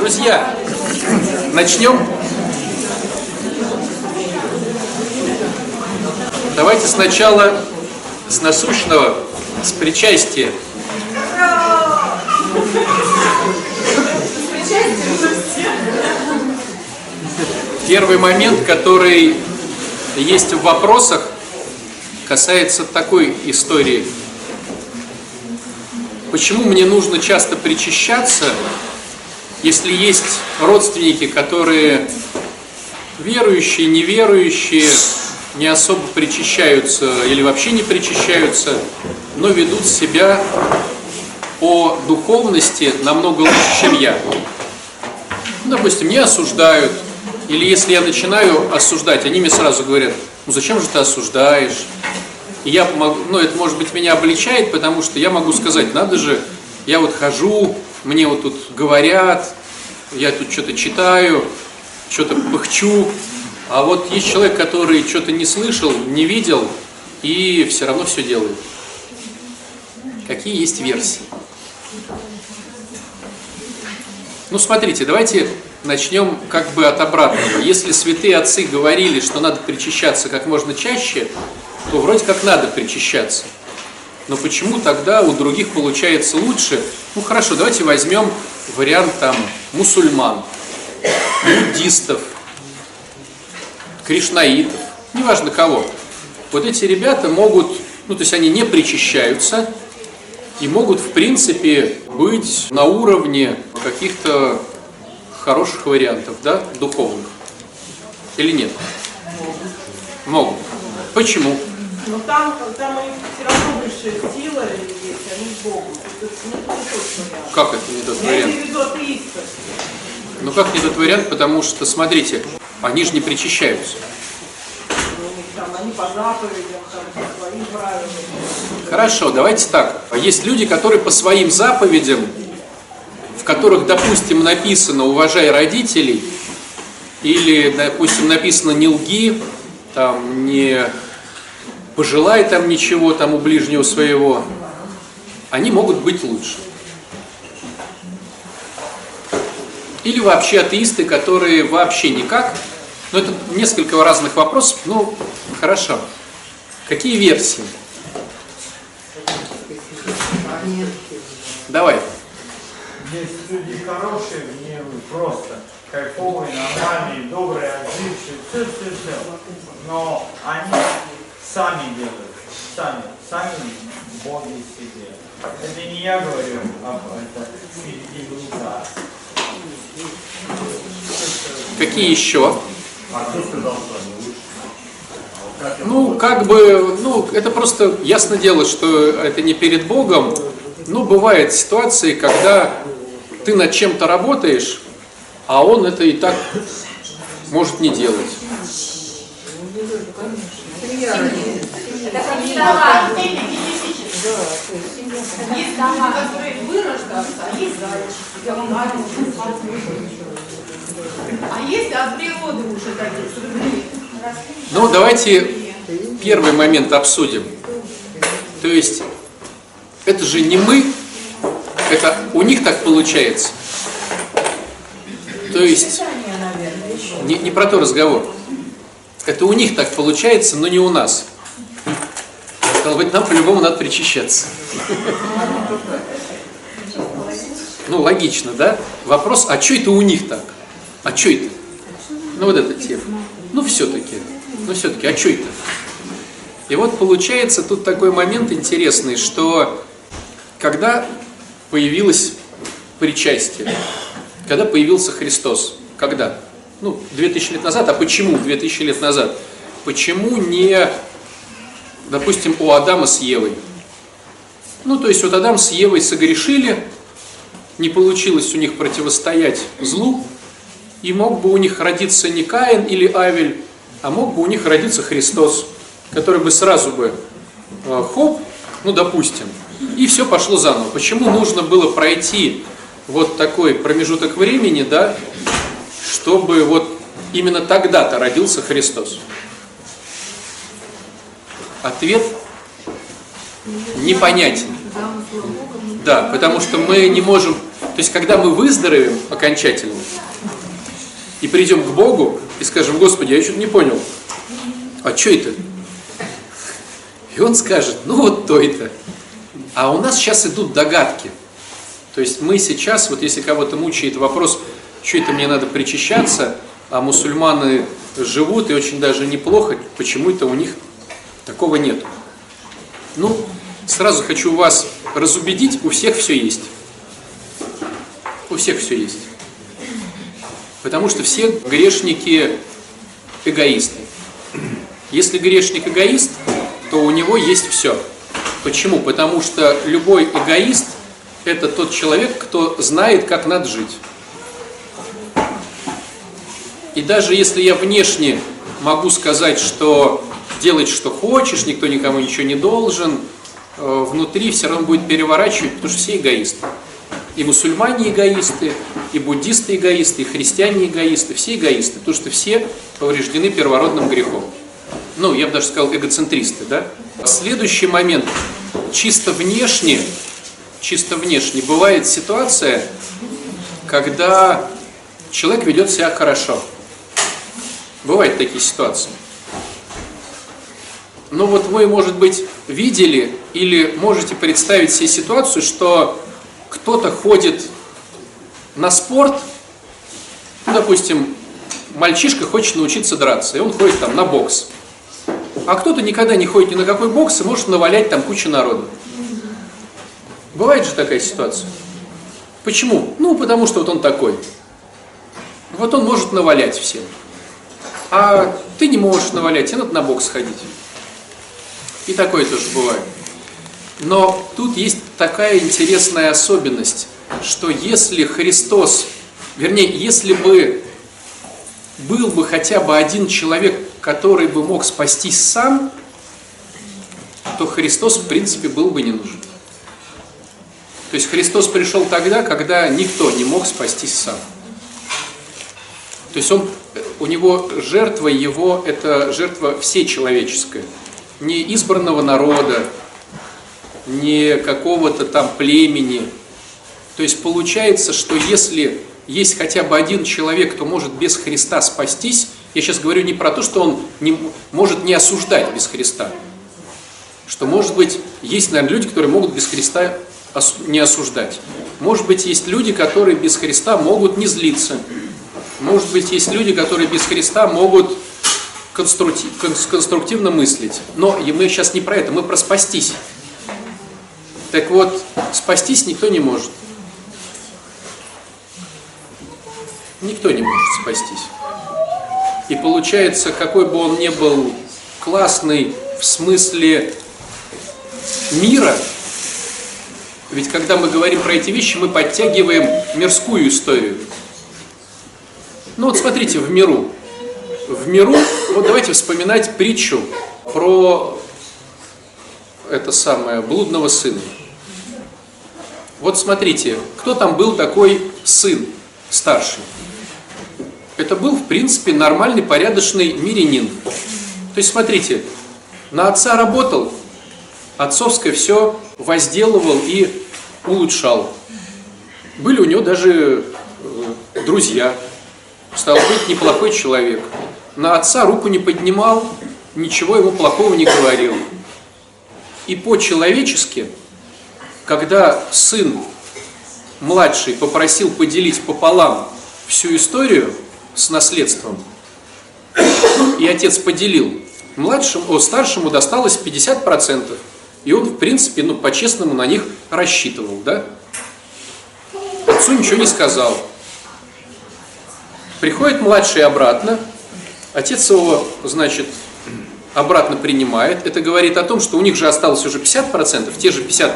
Друзья, начнем. Давайте сначала с насущного, с причастия. Первый момент, который есть в вопросах, касается такой истории. Почему мне нужно часто причащаться, если есть родственники, которые верующие, неверующие, не особо причащаются или вообще не причащаются, но ведут себя по духовности намного лучше, чем я. Допустим, не осуждают, или если я начинаю осуждать, они мне сразу говорят, ну зачем же ты осуждаешь? И я могу, ну это может быть меня обличает, потому что я могу сказать, надо же, я вот хожу, мне вот тут говорят, я тут что-то читаю, что-то пыхчу, а вот есть человек, который что-то не слышал, не видел и все равно все делает. Какие есть версии? Ну, смотрите, давайте начнем как бы от обратного. Если святые отцы говорили, что надо причащаться как можно чаще, то вроде как надо причащаться. Но почему тогда у других получается лучше? Ну хорошо, давайте возьмем вариант там мусульман, буддистов, кришнаитов, неважно кого. Вот эти ребята могут, ну то есть они не причащаются и могут в принципе быть на уровне каких-то хороших вариантов, да, духовных. Или нет? Могут. Почему? Но там, там них все равно высшая сила есть. Это не вариант. Как это не тот Я вариант? имею в виду атеистов. Ну как не тот вариант, потому что, смотрите, они же не причащаются. У них там, они по заповедям, там, по своим правилам. Хорошо, давайте так. Есть люди, которые по своим заповедям, в которых, допустим, написано «уважай родителей», или, допустим, написано «не лги», там, не пожелай там ничего там у ближнего своего, они могут быть лучше. Или вообще атеисты, которые вообще никак. Но это несколько разных вопросов. Ну, хорошо. Какие версии? Давай. Есть люди хорошие, мне просто кайфовые, нормальные, добрые, отзывчивые, все, все, все. Но они сами делают, сами, сами боги себе. Это не я говорю, а это среди группа. Какие еще? А кто сказал, что они лучше? Вот как Ну, как бы, ну, это просто ясно дело, что это не перед Богом. Ну, бывают ситуации, когда ты над чем-то работаешь, а он это и так может не делать. Это как слова. Есть дома, которые вырождаются, а есть А есть от природы уже такие. Ну, давайте первый момент обсудим. То есть, это же не мы, это у них так получается. То есть, не, не про то разговор. Это у них так получается, но не у нас. Стало быть, нам по-любому надо причащаться. Ну, логично, да? Вопрос, а что это у них так? А что это? Ну, вот эта тема. Ну, все-таки. Ну, все-таки, а что это? И вот получается тут такой момент интересный, что когда появилось причастие, когда появился Христос, когда? Ну, 2000 лет назад, а почему 2000 лет назад? Почему не, допустим, у Адама с Евой? Ну, то есть вот Адам с Евой согрешили, не получилось у них противостоять злу, и мог бы у них родиться не Каин или Авель, а мог бы у них родиться Христос, который бы сразу бы э, хоп, ну допустим, и все пошло заново. Почему нужно было пройти вот такой промежуток времени, да, чтобы вот именно тогда-то родился Христос? Ответ непонятен. Да, потому что мы не можем, то есть, когда мы выздоровеем окончательно и придем к Богу и скажем, Господи, я что-то не понял, а что это? И Он скажет, ну вот то это. А у нас сейчас идут догадки. То есть мы сейчас, вот если кого-то мучает вопрос, что это мне надо причащаться, а мусульманы живут и очень даже неплохо, почему это у них такого нет. Ну, сразу хочу вас разубедить, у всех все есть. У всех все есть. Потому что все грешники эгоисты. Если грешник эгоист, то у него есть все. Почему? Потому что любой эгоист – это тот человек, кто знает, как надо жить. И даже если я внешне могу сказать, что делать, что хочешь, никто никому ничего не должен, э, внутри все равно будет переворачивать, потому что все эгоисты. И мусульмане эгоисты, и буддисты эгоисты, и христиане эгоисты, все эгоисты, потому что все повреждены первородным грехом. Ну, я бы даже сказал, эгоцентристы, да? Следующий момент. Чисто внешне, чисто внешне бывает ситуация, когда человек ведет себя хорошо. Бывают такие ситуации. Но вот вы, может быть, видели или можете представить себе ситуацию, что кто-то ходит на спорт, ну, допустим, мальчишка хочет научиться драться, и он ходит там на бокс. А кто-то никогда не ходит ни на какой бокс и может навалять там кучу народу. Бывает же такая ситуация. Почему? Ну, потому что вот он такой. Вот он может навалять всем. А ты не можешь навалять, тебе надо на бокс ходить. И такое тоже бывает. Но тут есть такая интересная особенность, что если Христос, вернее, если бы был бы хотя бы один человек, который бы мог спастись сам, то Христос, в принципе, был бы не нужен. То есть Христос пришел тогда, когда никто не мог спастись сам. То есть он, у него жертва его, это жертва всечеловеческая. Не избранного народа, не какого-то там племени. То есть получается, что если есть хотя бы один человек, кто может без Христа спастись, я сейчас говорю не про то, что он не, может не осуждать без Христа, что, может быть, есть, наверное, люди, которые могут без Христа не осуждать. Может быть, есть люди, которые без Христа могут не злиться. Может быть, есть люди, которые без Христа могут конструктив, конструктивно мыслить. Но мы сейчас не про это, мы про спастись. Так вот, спастись никто не может. Никто не может спастись. И получается, какой бы он ни был классный в смысле мира, ведь когда мы говорим про эти вещи, мы подтягиваем мирскую историю. Ну вот смотрите, в миру. В миру, вот давайте вспоминать притчу про это самое, блудного сына. Вот смотрите, кто там был такой сын старший? Это был, в принципе, нормальный, порядочный мирянин. То есть, смотрите, на отца работал, отцовское все возделывал и улучшал. Были у него даже э, друзья. Стал быть неплохой человек. На отца руку не поднимал, ничего ему плохого не говорил. И по-человечески, когда сын младший попросил поделить пополам всю историю с наследством, и отец поделил, младшему, о, старшему досталось 50%. И он, в принципе, ну, по-честному на них рассчитывал, да? Отцу ничего не сказал. Приходит младший обратно, отец его, значит, обратно принимает. Это говорит о том, что у них же осталось уже 50%, те же 50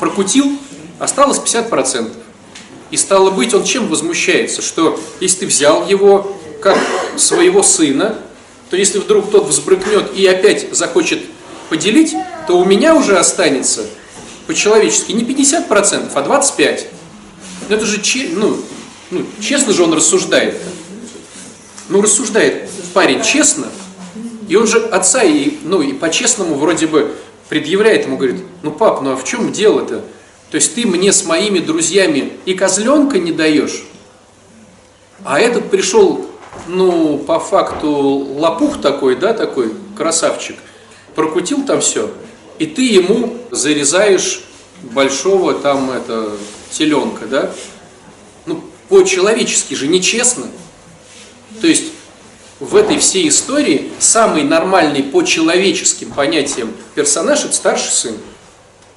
прокутил, осталось 50%. И стало быть, он чем возмущается? Что если ты взял его как своего сына, то если вдруг тот взбрыкнет и опять захочет поделить, то у меня уже останется по-человечески не 50%, а 25%. Ну это же, ну, ну, честно же он рассуждает. Ну рассуждает парень честно, и он же отца и, ну, и по-честному вроде бы предъявляет ему, говорит, ну пап, ну а в чем дело-то? То есть ты мне с моими друзьями и козленка не даешь, а этот пришел, ну, по факту, лопух такой, да, такой, красавчик, прокутил там все, и ты ему зарезаешь большого там, это, теленка, да? По-человечески же, нечестно. То есть, в этой всей истории самый нормальный по человеческим понятиям персонаж – это старший сын.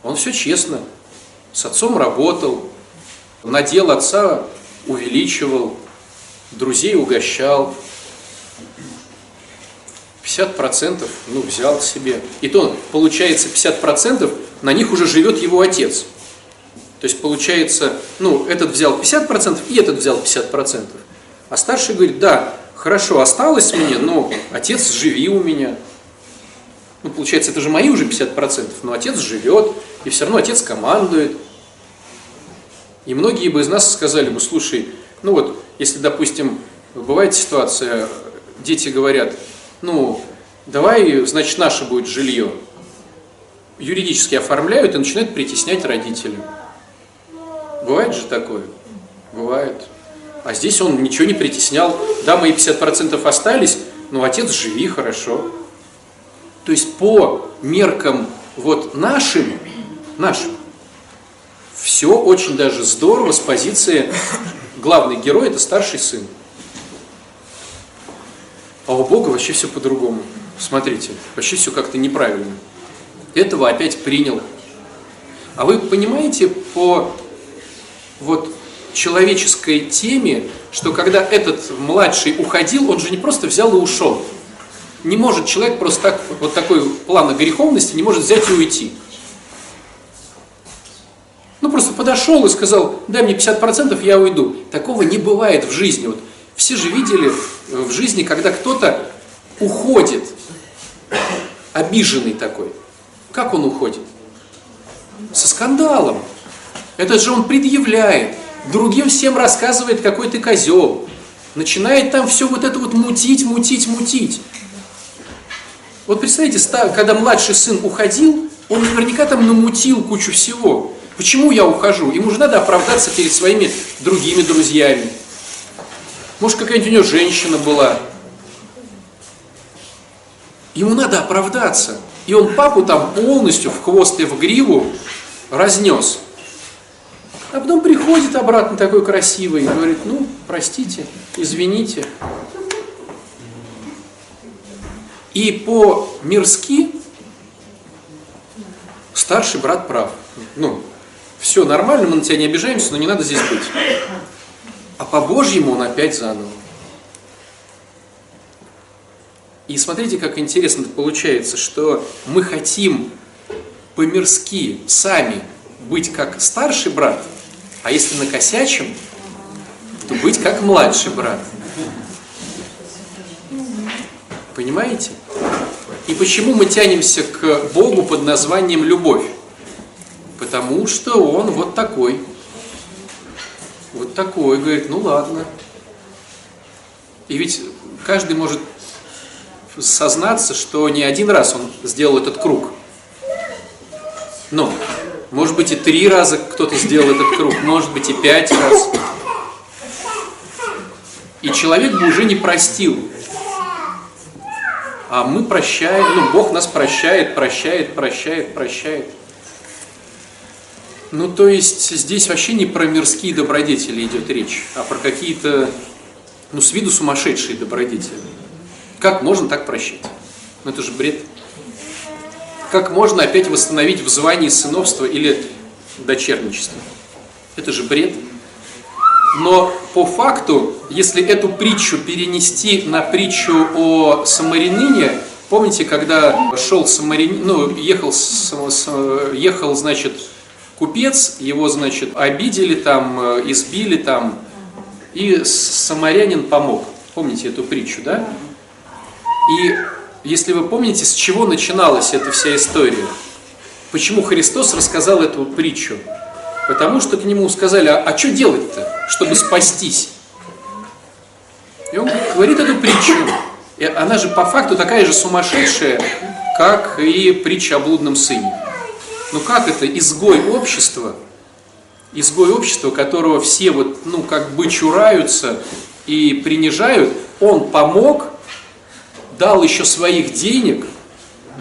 Он все честно. С отцом работал, надел отца увеличивал, друзей угощал. 50% ну, взял себе. И то, получается, 50% на них уже живет его отец. То есть, получается, ну, этот взял 50% и этот взял 50%. А старший говорит, да, хорошо, осталось мне, но отец, живи у меня. Ну, получается, это же мои уже 50%, но отец живет, и все равно отец командует. И многие бы из нас сказали бы, слушай, ну вот, если, допустим, бывает ситуация, дети говорят, ну, давай, значит, наше будет жилье. Юридически оформляют и начинают притеснять родителей. Бывает же такое? Бывает. А здесь он ничего не притеснял. Да, мои 50% остались, но отец живи хорошо. То есть по меркам вот нашим, нашим, все очень даже здорово с позиции главный герой это старший сын. А у Бога вообще все по-другому. Смотрите, вообще все как-то неправильно. Этого опять принял. А вы понимаете по вот человеческой теме, что когда этот младший уходил, он же не просто взял и ушел. Не может человек просто так, вот такой план греховности, не может взять и уйти. Ну, просто подошел и сказал, дай мне 50%, я уйду. Такого не бывает в жизни. Вот все же видели в жизни, когда кто-то уходит, обиженный такой. Как он уходит? Со скандалом. Это же он предъявляет, другим всем рассказывает, какой ты козел. Начинает там все вот это вот мутить, мутить, мутить. Вот представьте, когда младший сын уходил, он наверняка там намутил кучу всего. Почему я ухожу? Ему же надо оправдаться перед своими другими друзьями. Может, какая-нибудь у него женщина была. Ему надо оправдаться. И он папу там полностью в хвост и в гриву разнес. А потом приходит обратно такой красивый и говорит, ну, простите, извините. И по-мирски старший брат прав. Ну, все нормально, мы на тебя не обижаемся, но не надо здесь быть. А по-божьему он опять заново. И смотрите, как интересно получается, что мы хотим по-мирски сами быть как старший брат, а если накосячим, то быть как младший брат. Понимаете? И почему мы тянемся к Богу под названием любовь? Потому что Он вот такой. Вот такой. Говорит, ну ладно. И ведь каждый может сознаться, что не один раз он сделал этот круг. Но, может быть, и три раза кто-то сделал этот круг, может быть, и пять раз. И человек бы уже не простил. А мы прощаем, ну, Бог нас прощает, прощает, прощает, прощает. Ну, то есть здесь вообще не про мирские добродетели идет речь, а про какие-то, ну, с виду сумасшедшие добродетели. Как можно так прощать? Ну, это же бред. Как можно опять восстановить в звании сыновства или дочерничества? Это же бред. Но по факту, если эту притчу перенести на притчу о самарянине, помните, когда шел самарянин, ну, ехал, ехал, значит, купец, его, значит, обидели там, э, избили там, и самарянин помог. Помните эту притчу, да? И если вы помните, с чего начиналась эта вся история, почему Христос рассказал эту притчу? Потому что к нему сказали, а, а что делать-то, чтобы спастись? И он говорит эту притчу. И она же по факту такая же сумасшедшая, как и притча о блудном сыне. Ну как это изгой общества изгой общества, которого все вот, ну, как бы чураются и принижают, он помог, дал еще своих денег,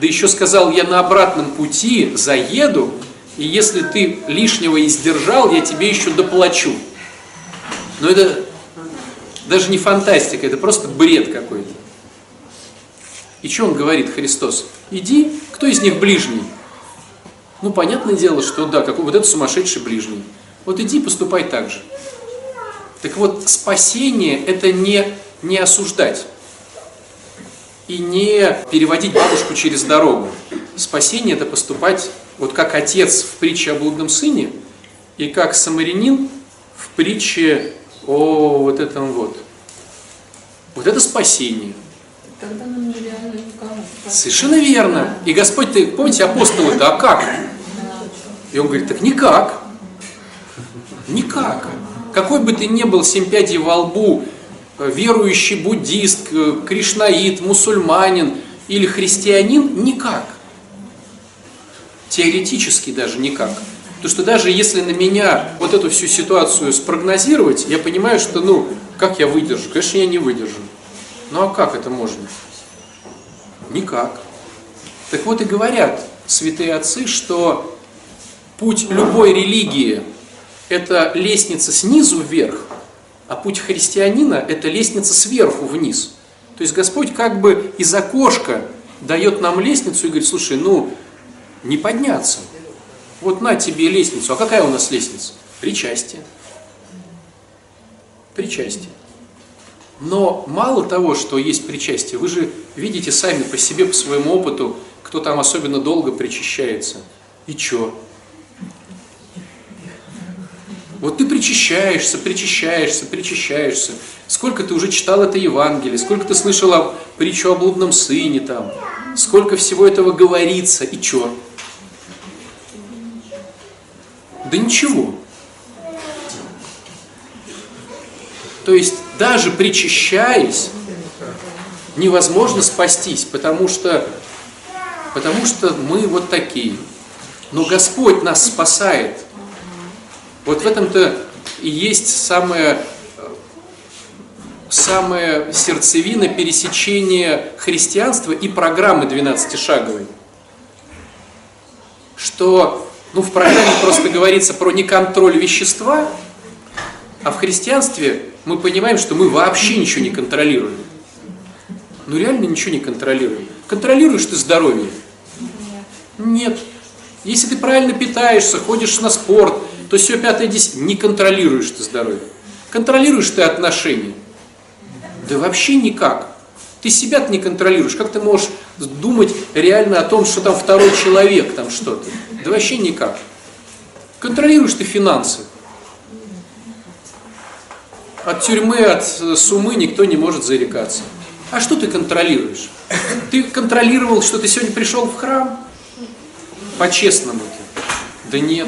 да еще сказал, я на обратном пути заеду, и если ты лишнего издержал, я тебе еще доплачу. Но это даже не фантастика, это просто бред какой-то. И что он говорит, Христос? Иди, кто из них ближний? Ну, понятное дело, что да, какой вот этот сумасшедший ближний. Вот иди, поступай так же. Так вот, спасение – это не, не осуждать и не переводить бабушку через дорогу. Спасение – это поступать вот как отец в притче о блудном сыне и как самарянин в притче о вот этом вот. Вот это спасение. Тогда нам нереально никому. Совершенно верно. И Господь, ты помните, апостолы-то, а как? И он говорит, так никак. Никак. Какой бы ты ни был семпядей во лбу, верующий буддист, э, кришнаит, мусульманин или христианин, никак. Теоретически даже никак. Потому что даже если на меня вот эту всю ситуацию спрогнозировать, я понимаю, что, ну, как я выдержу? Конечно, я не выдержу. Ну а как это можно? Никак. Так вот и говорят святые отцы, что путь любой религии – это лестница снизу вверх, а путь христианина – это лестница сверху вниз. То есть Господь как бы из окошка дает нам лестницу и говорит, слушай, ну, не подняться. Вот на тебе лестницу. А какая у нас лестница? Причастие. Причастие. Но мало того, что есть причастие, вы же видите сами по себе, по своему опыту, кто там особенно долго причащается. И чё? Вот ты причащаешься, причащаешься, причащаешься. Сколько ты уже читал это Евангелие, сколько ты слышал о притчу о блудном сыне там, сколько всего этого говорится, и чё? Да ничего. То есть даже причащаясь, невозможно спастись, потому что, потому что мы вот такие. Но Господь нас спасает. Вот в этом-то и есть самая, самая сердцевина пересечения христианства и программы 12-шаговой. Что ну, в программе просто говорится про неконтроль вещества, а в христианстве мы понимаем, что мы вообще ничего не контролируем. Ну реально ничего не контролируем. Контролируешь ты здоровье? Нет. Если ты правильно питаешься, ходишь на спорт, то все пятое десять не контролируешь ты здоровье. Контролируешь ты отношения? Да вообще никак. Ты себя не контролируешь. Как ты можешь думать реально о том, что там второй человек, там что-то? Да вообще никак. Контролируешь ты финансы. От тюрьмы, от сумы никто не может зарекаться. А что ты контролируешь? Ты контролировал, что ты сегодня пришел в храм? По-честному-то. Да нет.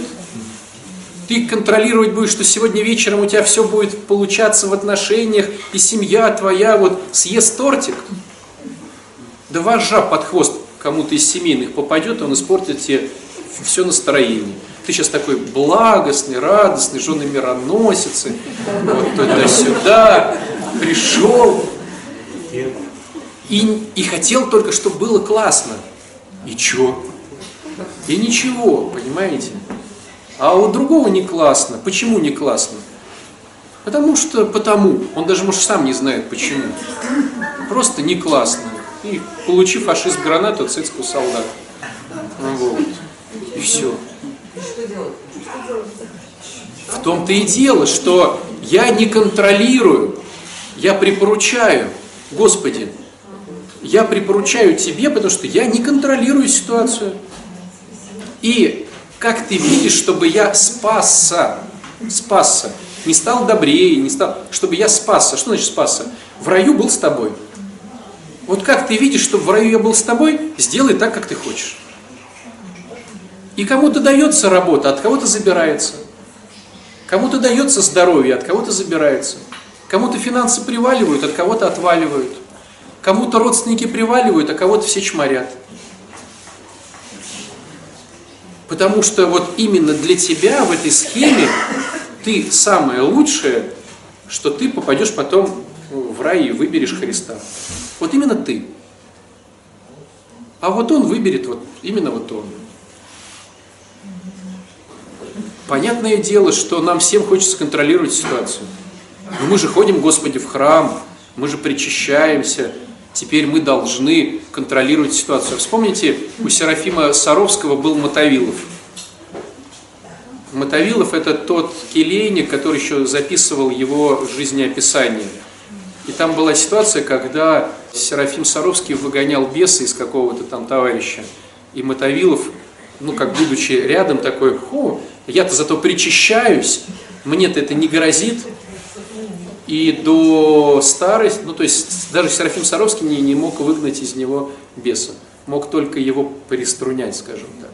Ты контролировать будешь, что сегодня вечером у тебя все будет получаться в отношениях, и семья твоя вот съест тортик? Да вожжа под хвост кому-то из семейных попадет, он испортит тебе все настроение. Ты сейчас такой благостный, радостный, жены мироносицы, вот туда-сюда, пришел и, и хотел только, чтобы было классно. И чё? И ничего, понимаете? А у другого не классно. Почему не классно? Потому что потому. Он даже, может, сам не знает почему. Просто не классно. И получив фашист гранату от советского солдата. Вот. И все. В том-то и дело, что я не контролирую, я припоручаю. Господи, я припоручаю Тебе, потому что я не контролирую ситуацию. И как Ты видишь, чтобы я спасся, спасся, не стал добрее, не стал, чтобы я спасся. Что значит спасся? В раю был с тобой. Вот как ты видишь, чтобы в раю я был с тобой, сделай так, как ты хочешь. И кому-то дается работа, от кого-то забирается. Кому-то дается здоровье, от кого-то забирается. Кому-то финансы приваливают, от кого-то отваливают. Кому-то родственники приваливают, а кого-то все чморят. Потому что вот именно для тебя в этой схеме ты самое лучшее, что ты попадешь потом в рай и выберешь Христа. Вот именно ты. А вот он выберет вот именно вот он. Понятное дело, что нам всем хочется контролировать ситуацию. Но мы же ходим, Господи, в храм, мы же причащаемся, теперь мы должны контролировать ситуацию. Вспомните, у Серафима Саровского был Мотовилов. Мотовилов – это тот келейник, который еще записывал его жизнеописание. И там была ситуация, когда Серафим Саровский выгонял беса из какого-то там товарища. И Мотовилов, ну, как будучи рядом, такой, хо, я-то зато причащаюсь, мне-то это не грозит, и до старости, ну то есть даже Серафим Саровский не, не мог выгнать из него беса, мог только его приструнять, скажем так.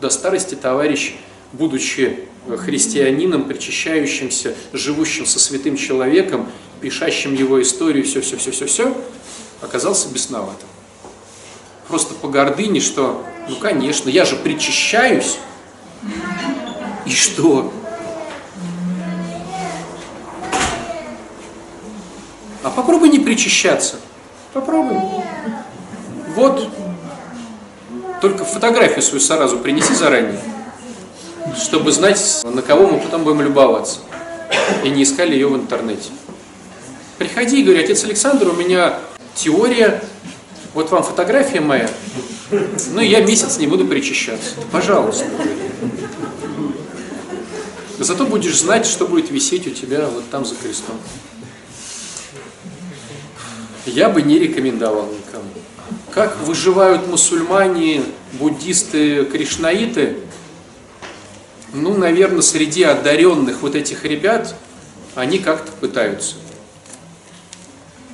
До старости товарищ, будучи христианином, причащающимся, живущим со святым человеком, пишащим его историю, все-все-все-все-все, оказался бесноватым. Просто по гордыне, что, ну конечно, я же причащаюсь, и что? А попробуй не причащаться. Попробуй. Вот. Только фотографию свою сразу принеси заранее, чтобы знать, на кого мы потом будем любоваться. И не искали ее в интернете. Приходи и говори, отец Александр, у меня теория, вот вам фотография моя, ну я месяц не буду причащаться. Пожалуйста. Зато будешь знать, что будет висеть у тебя вот там за крестом я бы не рекомендовал никому. Как выживают мусульмане, буддисты, кришнаиты, ну, наверное, среди одаренных вот этих ребят они как-то пытаются.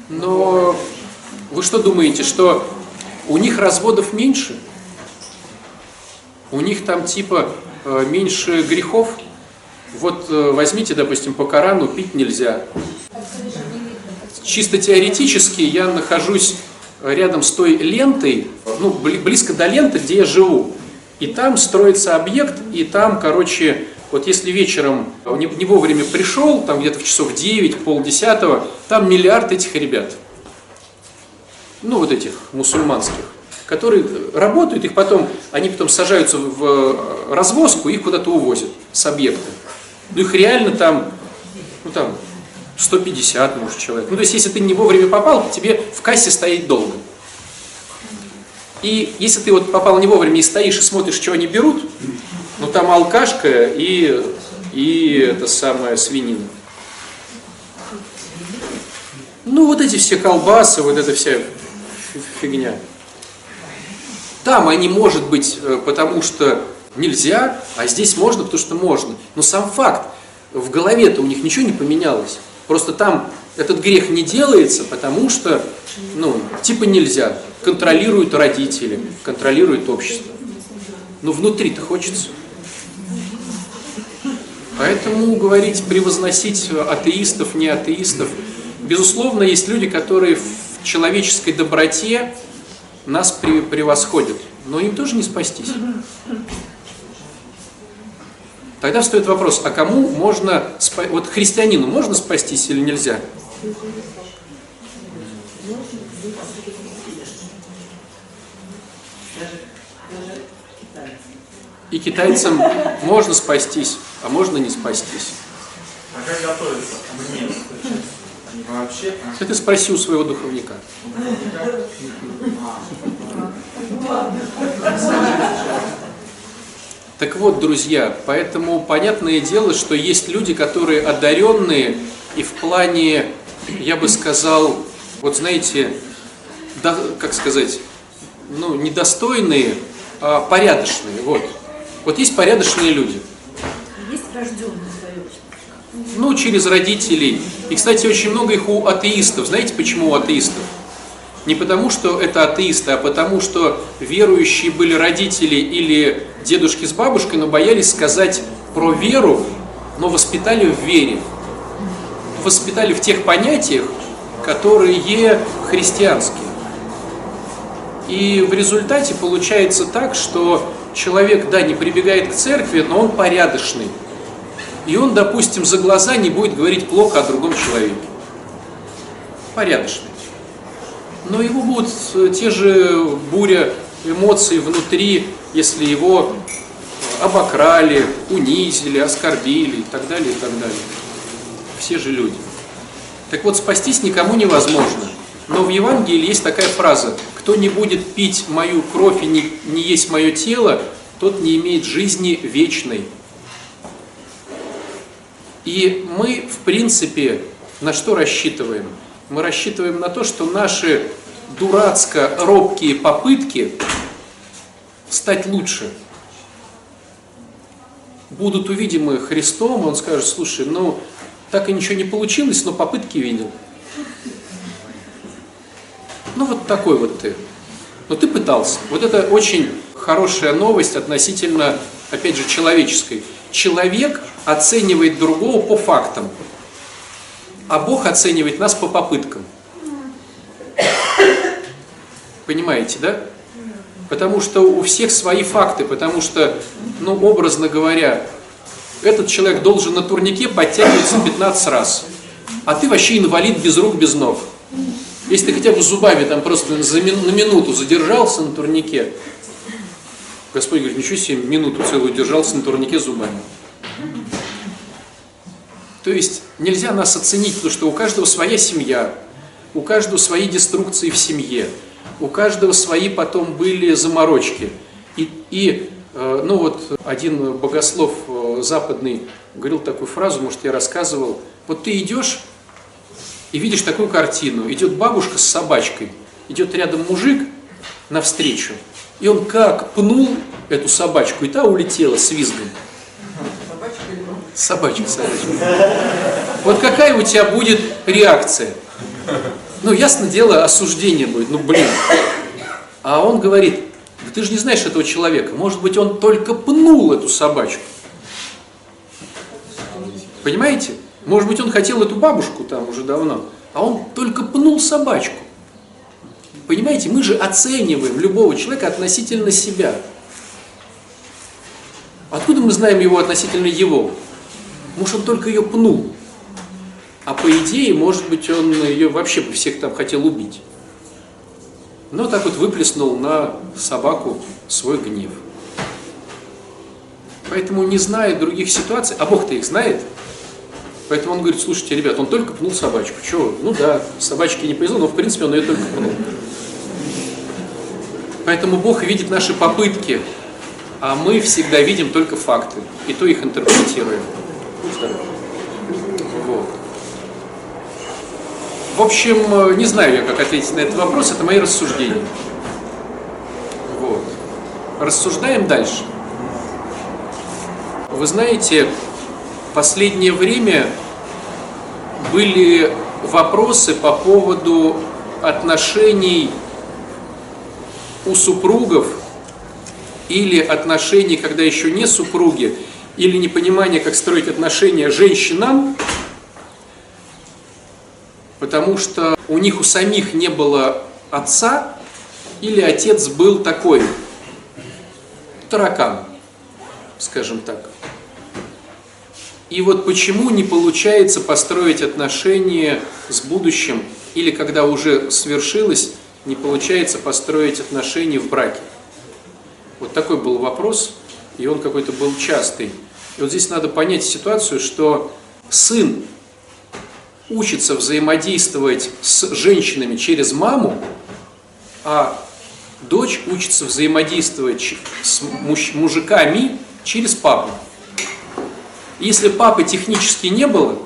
Но вы что думаете, что у них разводов меньше? У них там типа э, меньше грехов? Вот э, возьмите, допустим, по Корану пить нельзя, чисто теоретически я нахожусь рядом с той лентой, ну, близко до ленты, где я живу. И там строится объект, и там, короче, вот если вечером не, не вовремя пришел, там где-то в часов 9, полдесятого, там миллиард этих ребят. Ну, вот этих мусульманских, которые работают, их потом, они потом сажаются в развозку, их куда-то увозят с объекта. Ну, их реально там, ну, там, 150, может, человек. Ну, то есть, если ты не вовремя попал, тебе в кассе стоять долго. И если ты вот попал не вовремя и стоишь и смотришь, что они берут, ну, там алкашка и, и это самое свинина. Ну, вот эти все колбасы, вот эта вся фигня. Там они, может быть, э, потому что нельзя, а здесь можно, потому что можно. Но сам факт, в голове-то у них ничего не поменялось. Просто там этот грех не делается, потому что, ну, типа нельзя. Контролируют родители, контролирует общество. Но внутри-то хочется. Поэтому говорить, превозносить атеистов, не атеистов, безусловно, есть люди, которые в человеческой доброте нас превосходят, но им тоже не спастись. Тогда встает вопрос, а кому можно, вот христианину можно спастись или нельзя? И китайцам можно спастись, а можно не спастись. А как готовиться? Мне вообще... Это спроси у своего духовника. Так вот, друзья, поэтому понятное дело, что есть люди, которые одаренные и в плане, я бы сказал, вот знаете, да, как сказать, ну, недостойные, а порядочные, вот. Вот есть порядочные люди. Есть рожденные Ну, через родителей. И, кстати, очень много их у атеистов. Знаете, почему у атеистов? Не потому, что это атеисты, а потому, что верующие были родители или дедушки с бабушкой, но боялись сказать про веру, но воспитали в вере. Воспитали в тех понятиях, которые христианские. И в результате получается так, что человек, да, не прибегает к церкви, но он порядочный. И он, допустим, за глаза не будет говорить плохо о другом человеке. Порядочный. Но его будут э, те же буря эмоций внутри, если его обокрали, унизили, оскорбили и так далее, и так далее. Все же люди. Так вот, спастись никому невозможно. Но в Евангелии есть такая фраза «Кто не будет пить мою кровь и не, не есть мое тело, тот не имеет жизни вечной». И мы, в принципе, на что рассчитываем? Мы рассчитываем на то, что наши дурацко-робкие попытки стать лучше будут увидимы Христом, он скажет, слушай, ну, так и ничего не получилось, но попытки видел. Ну, вот такой вот ты. Но ты пытался. Вот это очень хорошая новость относительно, опять же, человеческой. Человек оценивает другого по фактам, а Бог оценивает нас по попыткам. Понимаете, да? Потому что у всех свои факты, потому что, ну, образно говоря, этот человек должен на турнике подтягиваться 15 раз, а ты вообще инвалид без рук, без ног. Если ты хотя бы зубами там просто на минуту задержался на турнике, Господь говорит, ничего себе, минуту целую держался на турнике зубами. То есть нельзя нас оценить, потому что у каждого своя семья, у каждого свои деструкции в семье, у каждого свои потом были заморочки. И, и э, ну вот один богослов э, западный говорил такую фразу, может я рассказывал, вот ты идешь и видишь такую картину, идет бабушка с собачкой, идет рядом мужик навстречу, и он как пнул эту собачку, и та улетела с визгом. Собачка, собачка. Вот какая у тебя будет реакция? Ну, ясно дело, осуждение будет, ну, блин. А он говорит, ты же не знаешь этого человека, может быть, он только пнул эту собачку. Понимаете? Может быть, он хотел эту бабушку там уже давно, а он только пнул собачку. Понимаете, мы же оцениваем любого человека относительно себя. Откуда мы знаем его относительно его? Может, он только ее пнул. А по идее, может быть, он ее вообще бы всех там хотел убить. Но так вот выплеснул на собаку свой гнев. Поэтому не зная других ситуаций, а Бог-то их знает, поэтому он говорит, слушайте, ребят, он только пнул собачку. Чего? Ну да, собачке не повезло, но в принципе он ее только пнул. Поэтому Бог видит наши попытки, а мы всегда видим только факты, и то их интерпретируем. В общем, не знаю я, как ответить на этот вопрос, это мои рассуждения. Вот. Рассуждаем дальше. Вы знаете, последнее время были вопросы по поводу отношений у супругов или отношений, когда еще не супруги, или непонимание, как строить отношения женщинам, потому что у них у самих не было отца, или отец был такой таракан, скажем так. И вот почему не получается построить отношения с будущим, или когда уже свершилось, не получается построить отношения в браке. Вот такой был вопрос, и он какой-то был частый. И вот здесь надо понять ситуацию, что сын учится взаимодействовать с женщинами через маму, а дочь учится взаимодействовать с мужиками через папу. Если папы технически не было,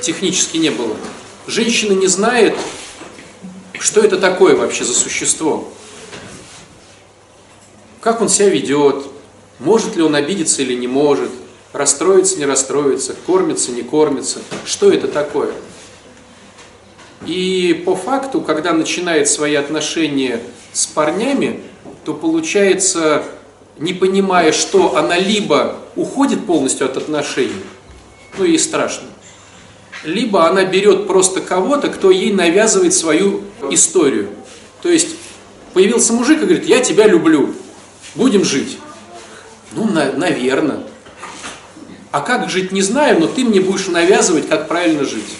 технически не было, женщина не знает, что это такое вообще за существо. Как он себя ведет, может ли он обидеться или не может, расстроиться, не расстроиться, кормится, не кормится, что это такое. И по факту, когда начинает свои отношения с парнями, то получается не понимая, что она либо уходит полностью от отношений, ну ей страшно, либо она берет просто кого-то, кто ей навязывает свою историю. То есть появился мужик и говорит, я тебя люблю. будем жить? Ну, на, наверное. А как жить, не знаю, но ты мне будешь навязывать, как правильно жить.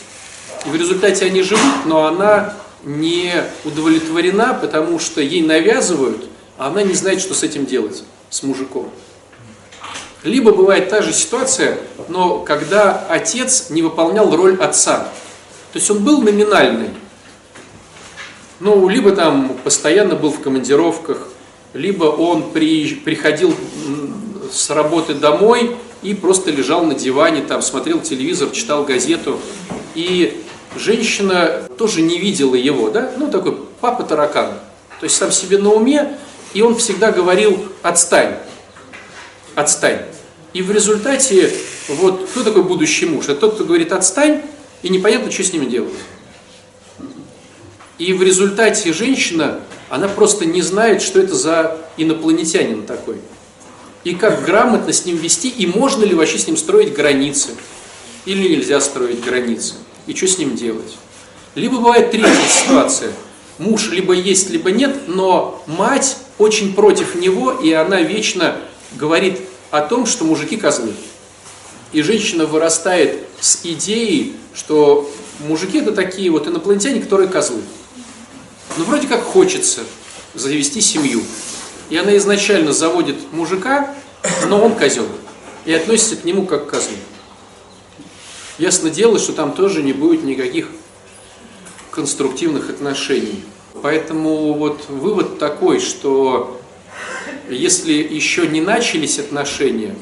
И в результате они живут, но она не удовлетворена, потому что ей навязывают, а она не знает, что с этим делать, с мужиком. Либо бывает та же ситуация, но когда отец не выполнял роль отца. То есть он был номинальный. Ну, либо там постоянно был в командировках, либо он при, приходил с работы домой и просто лежал на диване, там смотрел телевизор, читал газету. И женщина тоже не видела его, да? Ну, такой папа таракан. То есть сам себе на уме, и он всегда говорил «отстань» отстань. И в результате, вот, кто такой будущий муж? Это тот, кто говорит отстань, и непонятно, что с ним делать. И в результате женщина, она просто не знает, что это за инопланетянин такой. И как грамотно с ним вести, и можно ли вообще с ним строить границы. Или нельзя строить границы. И что с ним делать. Либо бывает третья ситуация. Муж либо есть, либо нет, но мать очень против него, и она вечно говорит о том, что мужики козлы. И женщина вырастает с идеей, что мужики это такие вот инопланетяне, которые козлы. Но вроде как хочется завести семью. И она изначально заводит мужика, но он козел. И относится к нему как к козлу. Ясно дело, что там тоже не будет никаких конструктивных отношений. Поэтому вот вывод такой, что если еще не начались отношения,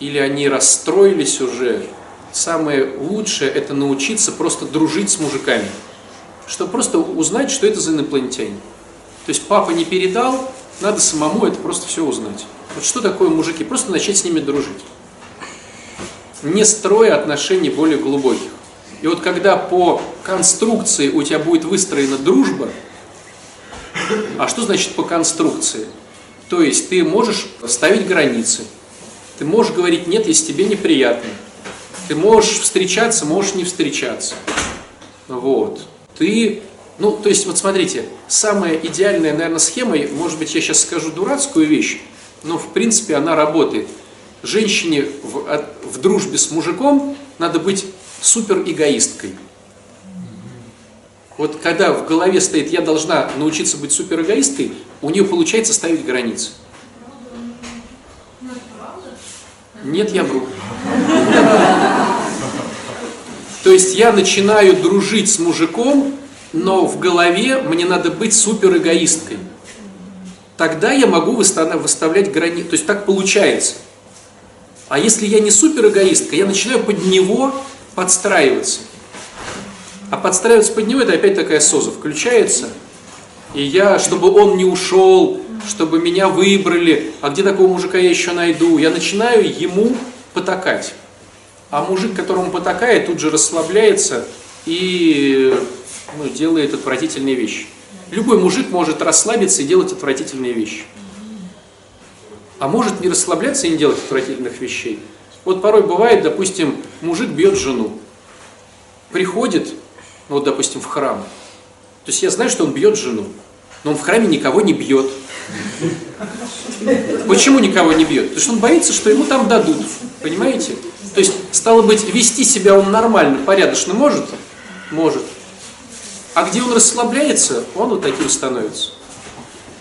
или они расстроились уже, самое лучшее это научиться просто дружить с мужиками. Чтобы просто узнать, что это за инопланетяне. То есть папа не передал, надо самому это просто все узнать. Вот что такое мужики? Просто начать с ними дружить. Не строя отношений более глубоких. И вот когда по конструкции у тебя будет выстроена дружба, а что значит по конструкции? То есть ты можешь ставить границы, ты можешь говорить нет, если тебе неприятно. Ты можешь встречаться, можешь не встречаться. Вот. Ты, ну, то есть, вот смотрите, самая идеальная, наверное, схема, может быть, я сейчас скажу дурацкую вещь, но, в принципе, она работает. Женщине в, в дружбе с мужиком надо быть супер эгоисткой. Вот когда в голове стоит, я должна научиться быть суперэгоисткой, у нее получается ставить границы. Нет, я вру. То есть я начинаю дружить с мужиком, но в голове мне надо быть суперэгоисткой. Тогда я могу выставлять границы. То есть так получается. А если я не суперэгоистка, я начинаю под него подстраиваться. А подстраиваться под него, это опять такая соза включается. И я, чтобы он не ушел, чтобы меня выбрали, а где такого мужика я еще найду, я начинаю ему потакать. А мужик, которому потакает, тут же расслабляется и ну, делает отвратительные вещи. Любой мужик может расслабиться и делать отвратительные вещи. А может не расслабляться и не делать отвратительных вещей. Вот порой бывает, допустим, мужик бьет жену. Приходит, ну вот, допустим, в храм. То есть я знаю, что он бьет жену, но он в храме никого не бьет. Почему никого не бьет? Потому что он боится, что ему там дадут. Понимаете? То есть, стало быть, вести себя он нормально, порядочно может? Может. А где он расслабляется, он вот таким становится.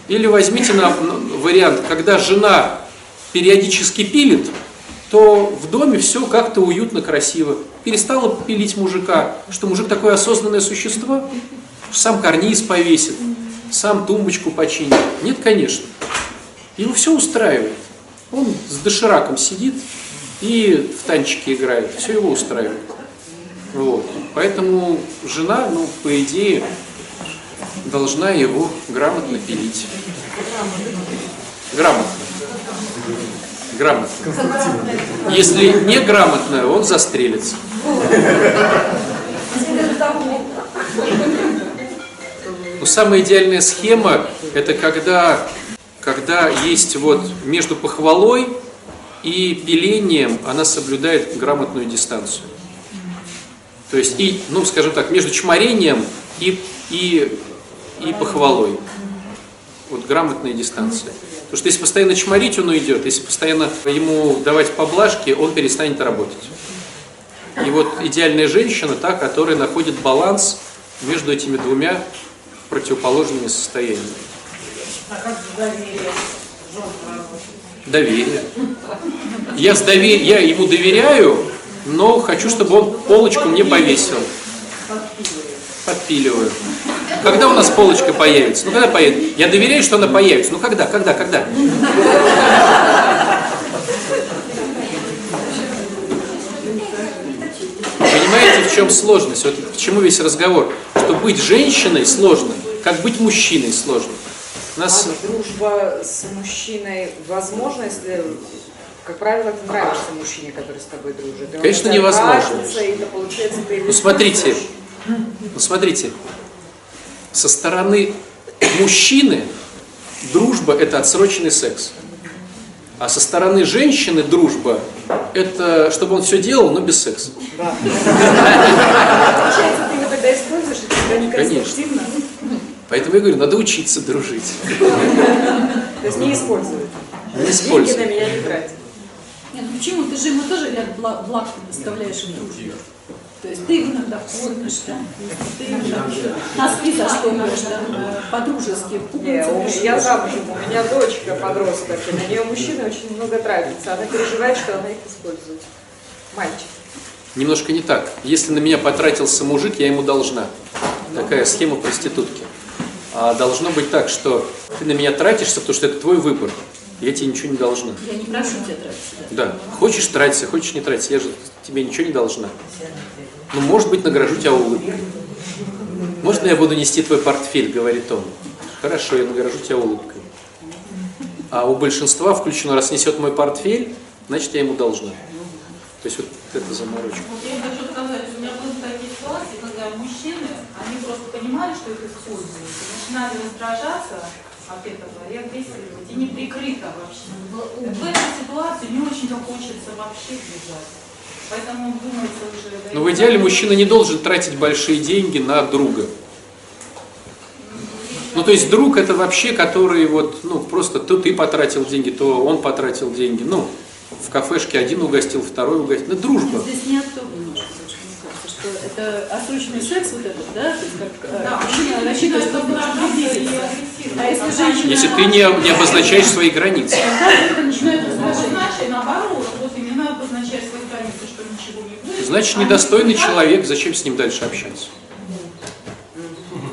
Или возьмите на, вариант, когда жена периодически пилит, то в доме все как-то уютно, красиво. Перестала пилить мужика, что мужик такое осознанное существо, сам карниз повесит, сам тумбочку починит. Нет, конечно. Его все устраивает. Он с дошираком сидит и в танчики играет. Все его устраивает. Вот. Поэтому жена, ну, по идее, должна его грамотно пилить. Грамотно грамотно. Если неграмотно, он застрелится. Но самая идеальная схема – это когда, когда есть вот между похвалой и пилением она соблюдает грамотную дистанцию. То есть, и, ну, скажем так, между чморением и, и, и похвалой. Вот грамотная дистанция. Потому что если постоянно чморить, он уйдет. Если постоянно ему давать поблажки, он перестанет работать. И вот идеальная женщина та, которая находит баланс между этими двумя противоположными состояниями. А как доверие Доверие. Я, с довер... я ему доверяю, но хочу, чтобы он полочку мне повесил. Подпиливаю. Когда у нас полочка появится? Ну когда появится? Я доверяю, что она появится. Ну когда, когда, когда? Понимаете, в чем сложность? Вот к чему весь разговор? Что быть женщиной сложно, как быть мужчиной сложно. У нас А дружба с мужчиной возможна, если, как правило, ты нравишься мужчине, который с тобой дружит. И он Конечно, невозможно. это получается, ты Ну смотрите, ну смотрите, со стороны мужчины дружба это отсроченный секс. А со стороны женщины дружба это чтобы он все делал, но без секса. Да. Получается, ты его тогда используешь, и тебя не Конечно. конструктивно. Поэтому я говорю, надо учиться дружить. То есть не используют. Не Деньги использовать. на меня не тратят. Нет, ну почему? Ты же ему тоже ряд благ, благ доставляешь в дружбе. То есть ты иногда кормишь, да? ты иногда носки застегиваешь, там, э, по-дружески, Не, пуговицы я замужем, у меня дочка подросток, и на нее мужчина очень много тратится. Она переживает, что она их использует. Мальчик. Немножко не так. Если на меня потратился мужик, я ему должна. Такая схема проститутки. А должно быть так, что ты на меня тратишься, потому что это твой выбор. Я тебе ничего не должна. Я не прошу тебя тратиться. да. Да. Хочешь тратиться, хочешь не тратиться. Я же тебе ничего не должна. Ну, может быть, награжу тебя улыбкой. Можно я буду нести твой портфель, говорит он. Хорошо, я награжу тебя улыбкой. А у большинства включено, раз несет мой портфель, значит, я ему должна. То есть вот это заморочка. Вот я хочу сказать, у меня были такие ситуации, когда мужчины, они просто понимали, что их используют, и начинали раздражаться от этого и агрессировать, и неприкрыто вообще. В в этой ситуации не очень-то хочется вообще бежать. Поэтому думается уже... да, Но Ну, в идеале мужчина не должен тратить большие деньги на друга. Ну, то есть друг это вообще, который вот, ну, просто то ты потратил деньги, то он потратил деньги. Ну, в кафешке один угостил, второй угостил. Это дружба. Здесь не о том немножко, даже, мне кажется, что это отсроченный секс вот этот, да, то есть как э, Да, мужчина рассчитывает, что будет. А если женщина... Если ты не, не обозначаешь свои границы. Это начинает Ну, значит, наоборот, вот именно обозначать свои границы, что ничего не будет. Значит, недостойный человек, зачем с ним дальше общаться?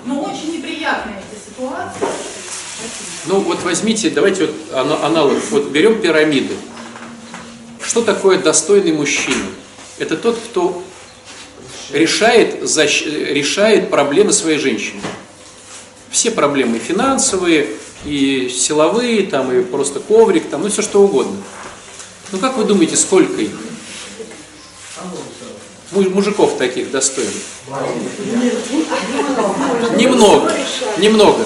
Ну, очень неприятные эти ситуации. Ну, вот возьмите, давайте вот ана- аналог. Вот берем пирамиды. Что такое достойный мужчина? Это тот, кто решает, защ- решает проблемы своей женщины. Все проблемы финансовые, и силовые, там, и просто коврик, там, ну все что угодно. Ну как вы думаете, сколько их? Му- Мужиков таких достойных? Немного, немного.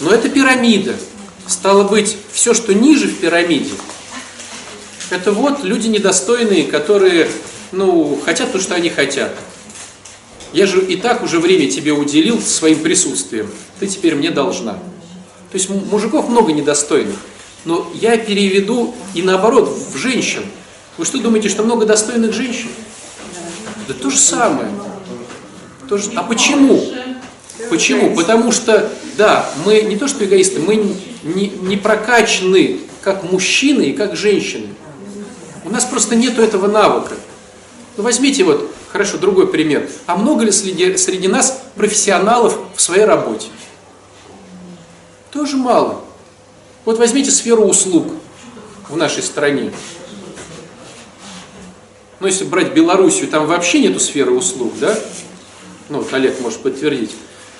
Но это пирамида. Стало быть, все, что ниже в пирамиде, это вот люди недостойные, которые, ну, хотят то, что они хотят. Я же и так уже время тебе уделил своим присутствием. Ты теперь мне должна. То есть мужиков много недостойных. Но я переведу и наоборот, в женщин. Вы что думаете, что много достойных женщин? Да то же самое. То же- А почему? Почему? Потому что, да, мы не то что эгоисты, мы не, не прокачаны как мужчины и как женщины. У нас просто нету этого навыка. Ну, возьмите вот, хорошо, другой пример. А много ли среди, среди нас профессионалов в своей работе? Тоже мало. Вот возьмите сферу услуг в нашей стране. Ну, если брать Белоруссию, там вообще нету сферы услуг, да? Ну, вот Олег может подтвердить.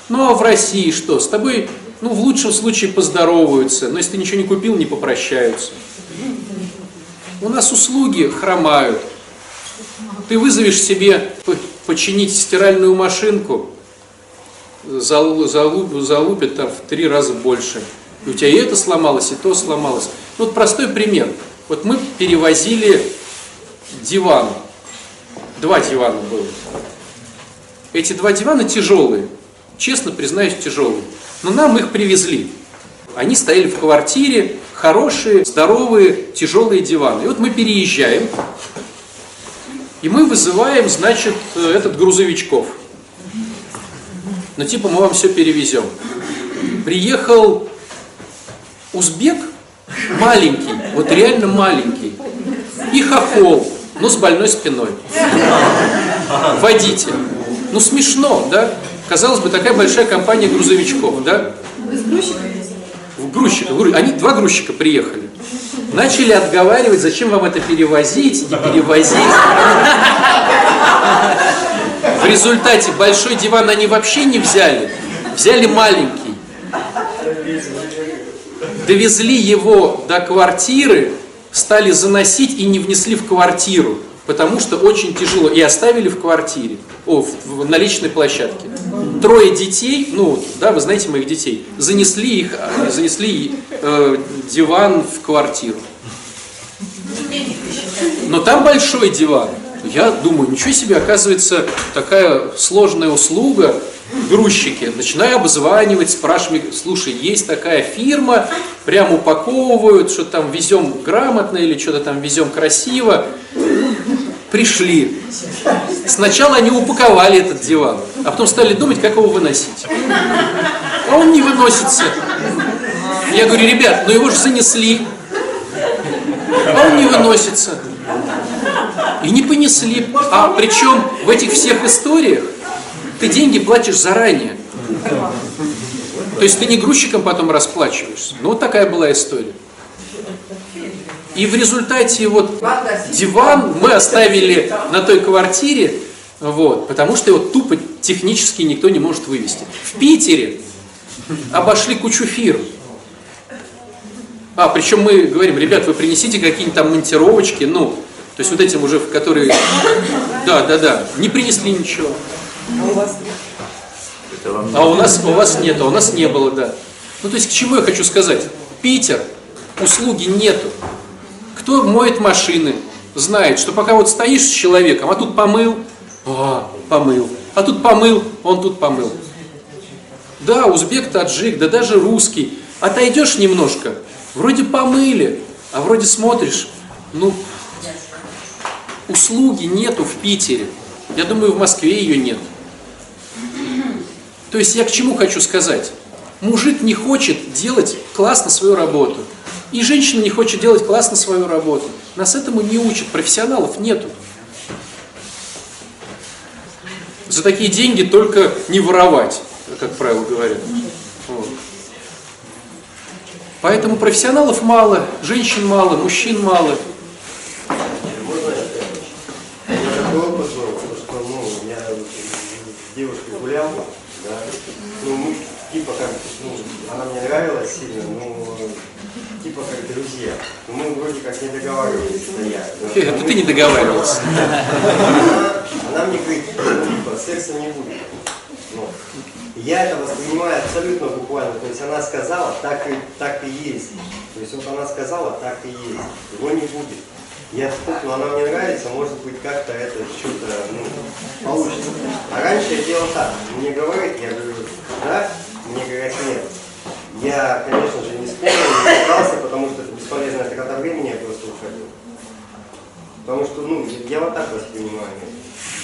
Ну, а в России что? С тобой, ну, в лучшем случае поздороваются, но если ты ничего не купил, не попрощаются. У нас услуги хромают. Ты вызовешь себе по- починить стиральную машинку, залу- залу- залупят там в три раза больше. И у тебя и это сломалось, и то сломалось. Ну, Вот простой пример. Вот мы перевозили диван. Два дивана было. Эти два дивана тяжелые. Честно признаюсь, тяжелые. Но нам их привезли. Они стояли в квартире, хорошие, здоровые, тяжелые диваны. И вот мы переезжаем, и мы вызываем, значит, э, этот грузовичков. Ну, типа, мы вам все перевезем. Приехал узбек, маленький, вот реально маленький, и хохол, но с больной спиной. Водитель. Ну, смешно, да? Казалось бы, такая большая компания грузовичков, да? Вы с грузчиком? В грузчика, гру- они два грузчика приехали. Начали отговаривать, зачем вам это перевозить, не перевозить. В результате большой диван они вообще не взяли, взяли маленький. Довезли его до квартиры, стали заносить и не внесли в квартиру, потому что очень тяжело. И оставили в квартире, о, в, в- на личной площадке. Трое детей, ну, да, вы знаете моих детей, занесли их, э, занесли э, диван в квартиру. Но там большой диван. Я думаю, ничего себе, оказывается, такая сложная услуга. Грузчики. Начинаю обзванивать, спрашиваю, слушай, есть такая фирма, прям упаковывают, что там везем грамотно или что-то там везем красиво. Пришли. Сначала они упаковали этот диван, а потом стали думать, как его выносить. А он не выносится. Я говорю, ребят, ну его же занесли. А он не выносится. И не понесли. А причем в этих всех историях ты деньги платишь заранее. То есть ты не грузчиком потом расплачиваешься. Ну вот такая была история. И в результате вот диван мы оставили на той квартире, вот, потому что его тупо технически никто не может вывести. В Питере обошли кучу фирм. А, причем мы говорим, ребят, вы принесите какие-нибудь там монтировочки, ну, то есть вот этим уже, которые... Да, да, да, не принесли ничего. А у нас, у вас нет, а у нас не было, да. Ну, то есть, к чему я хочу сказать? Питер, услуги нету. Кто моет машины, знает, что пока вот стоишь с человеком, а тут помыл, а, помыл, а тут помыл, он тут помыл. Да, узбек, таджик, да даже русский. Отойдешь немножко, вроде помыли, а вроде смотришь, ну, услуги нету в Питере. Я думаю, в Москве ее нет. То есть я к чему хочу сказать? Мужик не хочет делать классно свою работу. И женщина не хочет делать классно свою работу. Нас этому не учат, профессионалов нету. За такие деньги только не воровать, как правило говорят. Поэтому профессионалов мало, женщин мало, мужчин мало. Ну, девушкой гулял, да, ну, мы, типа, как, ну, она мне нравилась сильно, ну, типа, как друзья. Но мы вроде как не договаривались стоять. да. Это ты не договаривался. Она мне говорит, ну, типа, секса не будет. Ну, я это воспринимаю абсолютно буквально. То есть она сказала, так и, так и есть. То есть вот она сказала, так и есть. Его не будет. Я ну, она мне нравится, может быть, как-то это что-то, ну, получится. А раньше я делал так. Мне говорят, я говорю, да, мне говорят, нет. Я, конечно же, не спорил, не пытался, потому что это бесполезная трата времени, я просто уходил. Потому что, ну, я вот так воспринимаю.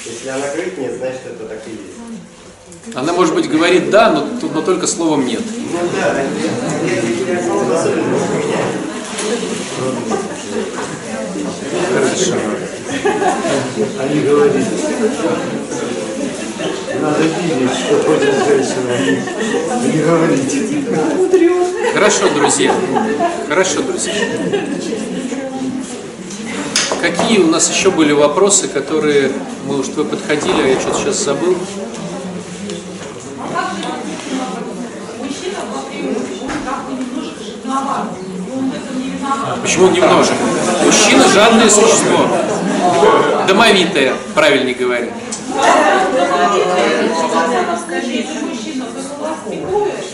Если она говорит нет, значит это так и есть. Она, может быть, говорит да, но, но только словом нет. Ну да, воспринять. Они говорили, надо видеть, что ходит женщина, а не говорить. Хорошо, друзья. Хорошо, друзья. Какие у нас еще были вопросы, которые мы уж вы подходили, а я что-то сейчас забыл? Почему немножко? Мужчина жадное существо. Домовитое, правильнее говоря. Мужчина воспитывает,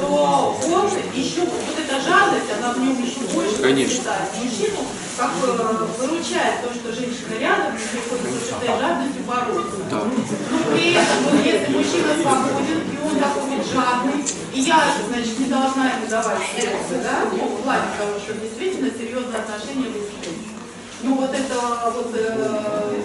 то он еще, вот эта жадность, она в нем еще больше Конечно. Мужчину как выручает то, что женщина рядом, и приходится с этой жадностью бороться. Да. Но при вот если мужчина свободен, и он такой вот жадный, и я, значит, не должна ему давать секса, да, ну, в плане того, что действительно серьезные отношения выстроить. Ну, вот это вот э,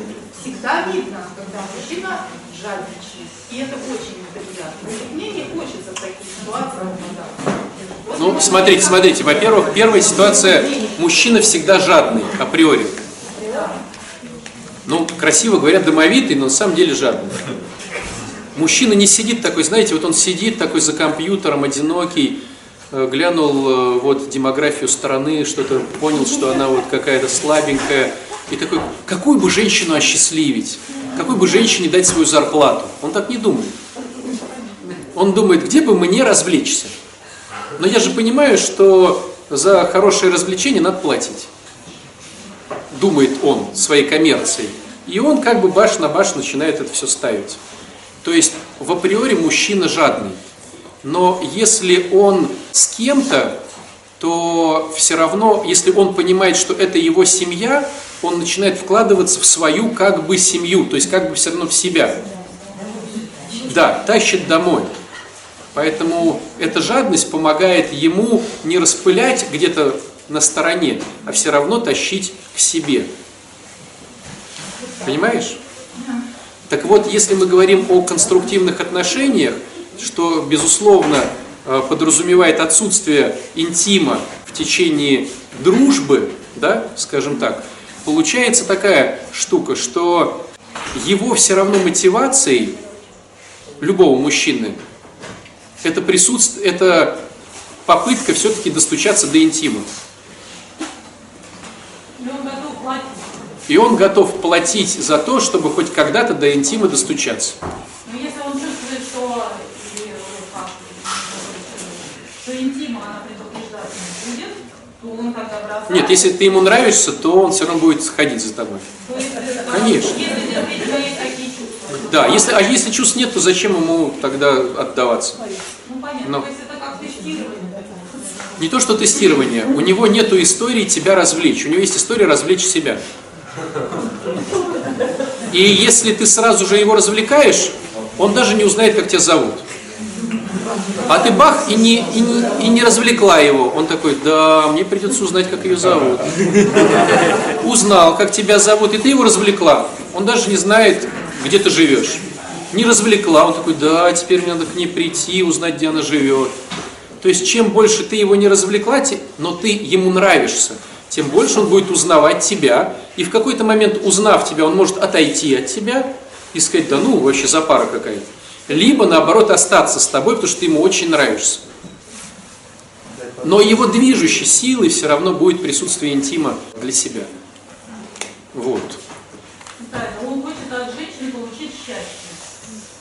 всегда видно, когда мужчина жадничает. И это очень неприятно. И мне не хочется в таких ситуациях попадаться. Вот Ну, смотрите, смотрите. Во-первых, первая ситуация, мужчина всегда жадный, априори. Ну, красиво говорят домовитый, но на самом деле жадный. Мужчина не сидит такой, знаете, вот он сидит такой за компьютером, одинокий, э, глянул э, вот демографию страны, что-то понял, что она вот какая-то слабенькая, и такой, какую бы женщину осчастливить, какой бы женщине дать свою зарплату. Он так не думает. Он думает, где бы мне развлечься. Но я же понимаю, что за хорошее развлечение надо платить. Думает он своей коммерцией. И он как бы баш на баш начинает это все ставить. То есть в априори мужчина жадный. Но если он с кем-то, то все равно, если он понимает, что это его семья, он начинает вкладываться в свою как бы семью, то есть как бы все равно в себя. Да, тащит домой. Поэтому эта жадность помогает ему не распылять где-то на стороне, а все равно тащить к себе. Понимаешь? Так вот, если мы говорим о конструктивных отношениях, что, безусловно, э, подразумевает отсутствие интима в течение дружбы, да, скажем так, получается такая штука, что его все равно мотивацией любого мужчины это присутствие, это попытка все-таки достучаться до интима. И он готов платить. За то, чтобы хоть когда-то до интима достучаться. Но если он чувствует, что, э, что интима она предупреждать не будет, то он. Нет, если ты ему нравишься, то он все равно будет ходить за тобой. Конечно. Да, если, а если чувств нет, то зачем ему тогда отдаваться? Ну понятно, Но. то есть это как тестирование. Не то, что тестирование. У него нету истории тебя развлечь. У него есть история развлечь себя. И если ты сразу же его развлекаешь, он даже не узнает, как тебя зовут. А ты бах и не, и, не, и не развлекла его. Он такой, да, мне придется узнать, как ее зовут. Узнал, как тебя зовут, и ты его развлекла. Он даже не знает, где ты живешь. Не развлекла, он такой, да, теперь мне надо к ней прийти, узнать, где она живет. То есть, чем больше ты его не развлекла, но ты ему нравишься, тем больше он будет узнавать тебя. И в какой-то момент, узнав тебя, он может отойти от тебя и сказать, да ну, вообще запара какая-то. Либо, наоборот, остаться с тобой, потому что ты ему очень нравишься. Но его движущей силой все равно будет присутствие интима для себя. Вот. Правильно, он хочет от женщины получить счастье.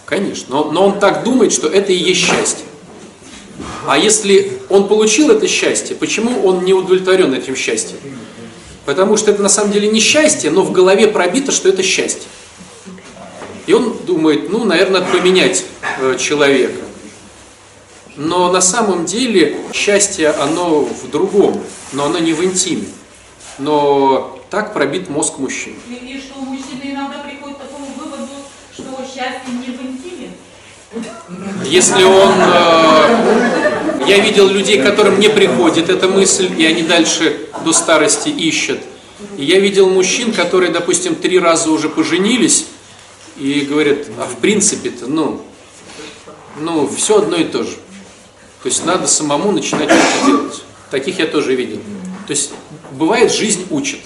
Конечно. Но, но он так думает, что это и есть счастье. А если он получил это счастье, почему он не удовлетворен этим счастьем? Потому что это на самом деле не счастье, но в голове пробито, что это счастье. И он думает, ну, наверное, надо поменять э, человека. Но на самом деле счастье, оно в другом, но оно не в интиме. Но так пробит мозг мужчин. И, и что мужчины иногда приходят к такому выводу, что счастье не в интиме. Если он... э, я видел людей, которым не приходит эта мысль, и они дальше до старости ищут. И я видел мужчин, которые, допустим, три раза уже поженились, и говорят, а в принципе-то, ну, ну, все одно и то же. То есть надо самому начинать это делать. Таких я тоже видел. То есть бывает, жизнь учит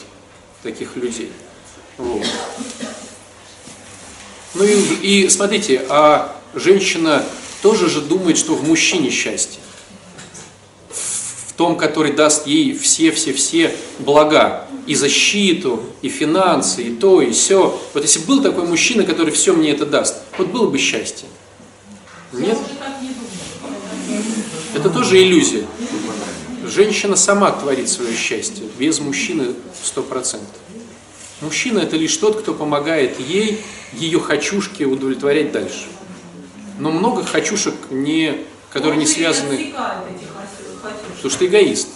таких людей. Вот. Ну и, и смотрите, а женщина тоже же думает, что в мужчине счастье. В том, который даст ей все-все-все блага. И защиту, и финансы, и то, и все. Вот если был такой мужчина, который все мне это даст, вот было бы счастье. Нет? Это тоже иллюзия. Женщина сама творит свое счастье, без мужчины 100%. Мужчина это лишь тот, кто помогает ей, ее хочушки удовлетворять дальше. Но много хочушек, не, которые не связаны. Потому что эгоист.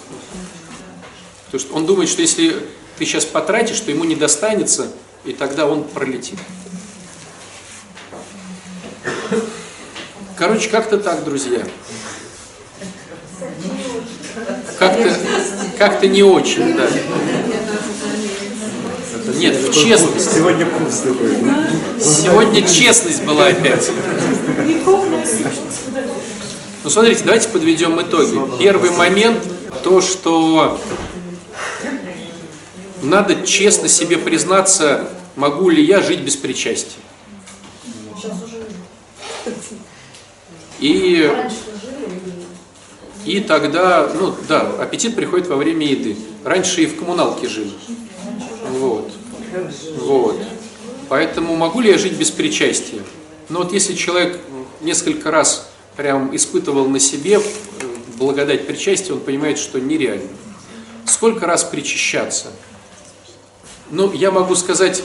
Потому что он думает, что если ты сейчас потратишь, то ему не достанется, и тогда он пролетит. Короче, как-то так, друзья. Как-то как не очень, да. Нет, в честность. Сегодня курс такой. Сегодня честность была опять. Ну, смотрите, давайте подведем итоги. Первый момент, то, что надо честно себе признаться, могу ли я жить без причастия. И, и тогда, ну да, аппетит приходит во время еды. Раньше и в коммуналке жили. Вот. Вот. Поэтому могу ли я жить без причастия? Но вот если человек несколько раз прям испытывал на себе благодать причастия, он понимает, что нереально. Сколько раз причащаться? Ну, я могу сказать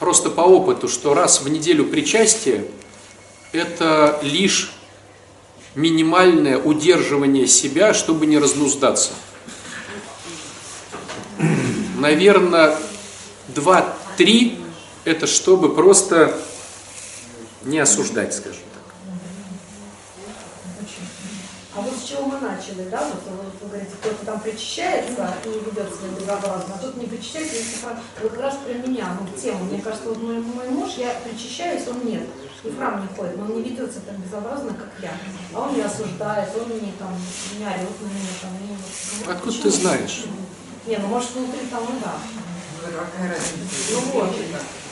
просто по опыту, что раз в неделю причастие – это лишь минимальное удерживание себя, чтобы не разнуздаться. Наверное, 2-3 – это чтобы просто не осуждать, скажем так. А вот с чего мы начали, да, вот, вот вы говорите, кто-то там причащается и ведет себя безобразно, а тут не причащается, если про, вот как раз про меня, ну, тему, мне кажется, вот мой, мой муж, я причащаюсь, он нет, и в храм не ходит, но он не ведет себя так безобразно, как я, а он меня осуждает, он мне там, меня орет на меня, там, и вот, Откуда ты знаешь? Не, ну может внутри там, ну да. Какая разница? Ну вот.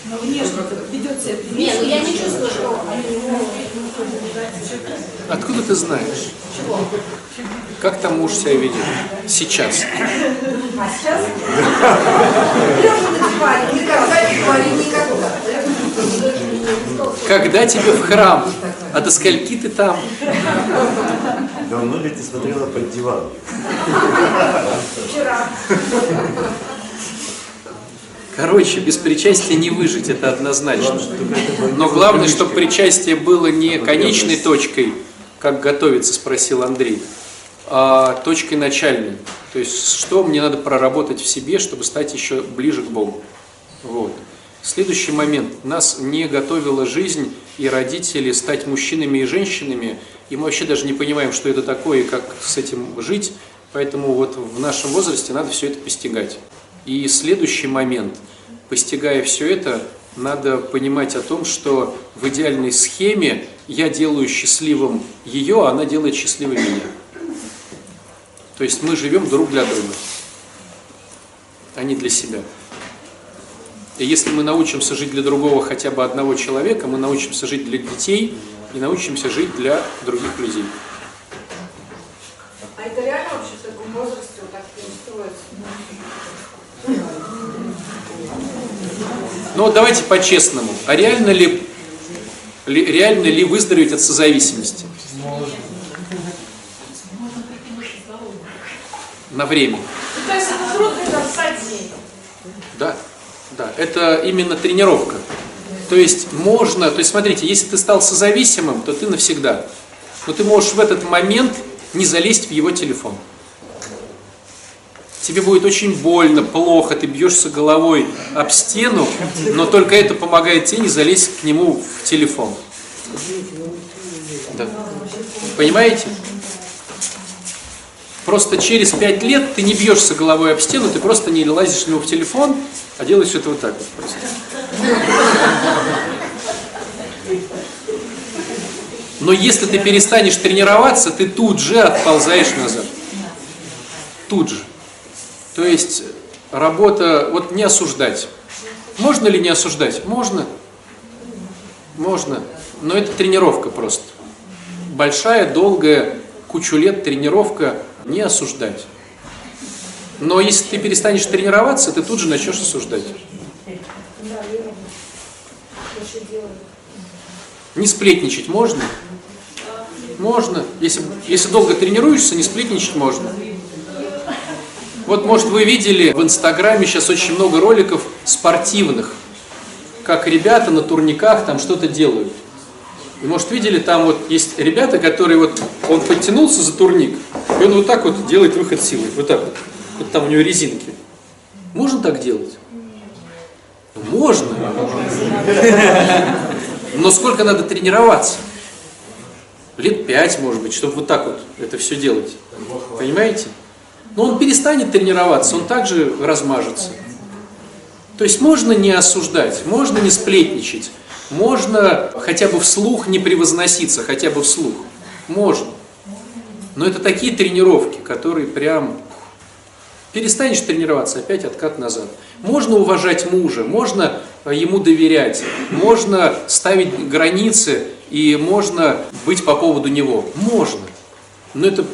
Но внешне ведет себя Не, ну я не чувствую, что они. Откуда ты знаешь? Как там муж себя ведет? Сейчас. А сейчас? Лежа на диване, никогда не говори никогда. Когда тебе в храм? А до скольки ты там? Давно ли ты смотрела под диван? Вчера. Короче, без причастия не выжить, это однозначно. Но главное, чтобы причастие было не конечной точкой, как готовиться, спросил Андрей, а точкой начальной. То есть, что мне надо проработать в себе, чтобы стать еще ближе к Богу. Вот. Следующий момент. Нас не готовила жизнь и родители стать мужчинами и женщинами, и мы вообще даже не понимаем, что это такое и как с этим жить, поэтому вот в нашем возрасте надо все это постигать. И следующий момент, постигая все это, надо понимать о том, что в идеальной схеме я делаю счастливым ее, а она делает счастливым меня. То есть мы живем друг для друга, а не для себя. И если мы научимся жить для другого хотя бы одного человека, мы научимся жить для детей и научимся жить для других людей. А это реально вообще в таком возрасте вот так устроиться? Ну вот давайте по-честному. А реально ли, ли, реально ли выздороветь от созависимости? На время. То есть это трудно день. Да, да. Это именно тренировка. То есть можно, то есть смотрите, если ты стал созависимым, то ты навсегда. Но ты можешь в этот момент не залезть в его телефон. Тебе будет очень больно, плохо, ты бьешься головой об стену, но только это помогает тебе не залезть к нему в телефон. Да. Понимаете? Просто через пять лет ты не бьешься головой об стену, ты просто не лазишь к нему в телефон, а делаешь это вот так вот просто. Но если ты перестанешь тренироваться, ты тут же отползаешь назад. Тут же. То есть работа, вот не осуждать. Можно ли не осуждать? Можно. Можно. Но это тренировка просто. Большая, долгая, кучу лет тренировка не осуждать. Но если ты перестанешь тренироваться, ты тут же начнешь осуждать. Не сплетничать можно? Можно. Если, если долго тренируешься, не сплетничать можно. Вот, может, вы видели в Инстаграме сейчас очень много роликов спортивных, как ребята на турниках там что-то делают. И, может, видели, там вот есть ребята, которые вот, он подтянулся за турник, и он вот так вот делает выход силы, вот так вот. Вот там у него резинки. Можно так делать? Можно. Но сколько надо тренироваться? лет пять, может быть, чтобы вот так вот это все делать. Понимаете? Но он перестанет тренироваться, он также размажется. То есть можно не осуждать, можно не сплетничать, можно хотя бы вслух не превозноситься, хотя бы вслух. Можно. Но это такие тренировки, которые прям перестанешь тренироваться, опять откат назад. Можно уважать мужа, можно ему доверять, можно ставить границы и можно быть по поводу него. Можно. Но это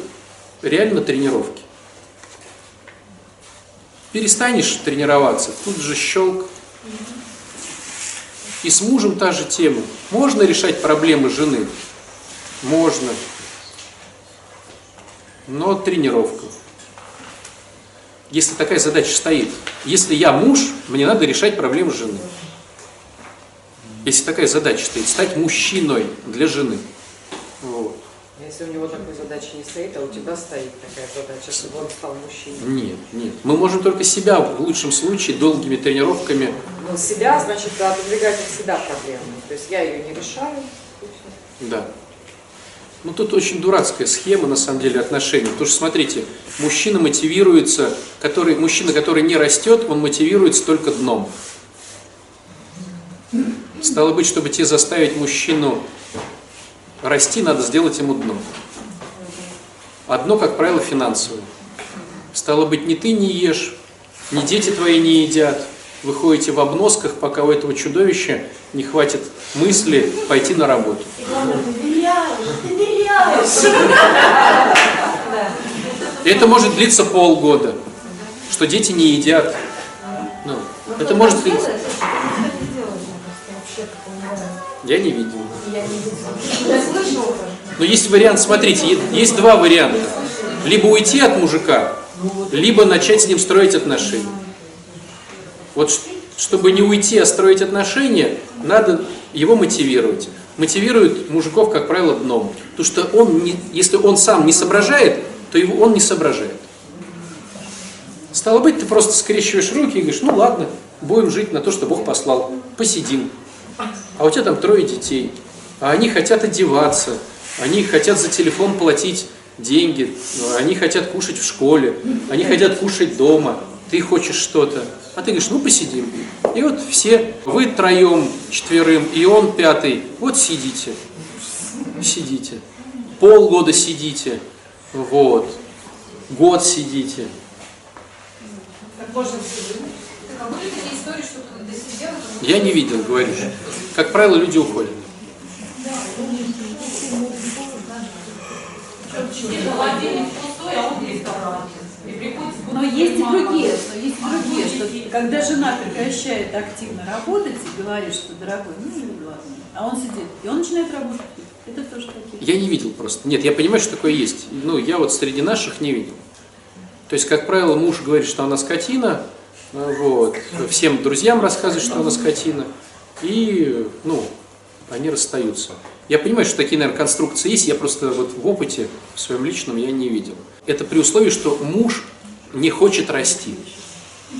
реально тренировки. Перестанешь тренироваться, тут же щелк. И с мужем та же тема. Можно решать проблемы жены? Можно. Но тренировка. Если такая задача стоит. Если я муж, мне надо решать проблемы жены. Если такая задача стоит, стать мужчиной для жены. Если у него такой задачи не стоит, а у тебя стоит такая задача, чтобы он стал мужчиной. Нет, нет. Мы можем только себя в лучшем случае долгими тренировками. Ну, себя, значит, отодвигать от себя проблему. То есть я ее не решаю. Да. Ну тут очень дурацкая схема на самом деле отношений. Потому что смотрите, мужчина мотивируется, который, мужчина, который не растет, он мотивируется только дном. Стало быть, чтобы тебе заставить мужчину расти, надо сделать ему дно. А дно, как правило, финансовое. Стало быть, ни ты не ешь, ни дети твои не едят. Вы ходите в обносках, пока у этого чудовища не хватит мысли пойти на работу. Это может длиться полгода, что дети не едят. Ну, это может длиться. бывает. Я не видел. Но есть вариант, смотрите, есть два варианта. Либо уйти от мужика, либо начать с ним строить отношения. Вот чтобы не уйти, а строить отношения, надо его мотивировать. Мотивирует мужиков, как правило, дном. Потому что он, не, если он сам не соображает, то его, он не соображает. Стало быть, ты просто скрещиваешь руки и говоришь, ну ладно, будем жить на то, что Бог послал, посидим. А у тебя там трое детей, а они хотят одеваться, они хотят за телефон платить деньги, они хотят кушать в школе, они хотят кушать дома, ты хочешь что-то. А ты говоришь, ну посидим. И вот все, вы троем, четверым, и он пятый, вот сидите, сидите. Полгода сидите, вот, год сидите. Я не видел, говоришь. Как правило, люди уходят. Холодильник пустой, а он в ресторане. И приходит с Но есть и другие, но есть и другие, что когда жена прекращает активно работать и говорит, что дорогой, ну или ладно, а он сидит, и он начинает работать. Это тоже такие. Я не видел просто. Нет, я понимаю, что такое есть. Ну, я вот среди наших не видел. То есть, как правило, муж говорит, что она скотина, э, вот, всем друзьям рассказывает, что она скотина, и, ну, они расстаются. Я понимаю, что такие, наверное, конструкции есть, я просто вот в опыте, в своем личном, я не видел. Это при условии, что муж не хочет расти.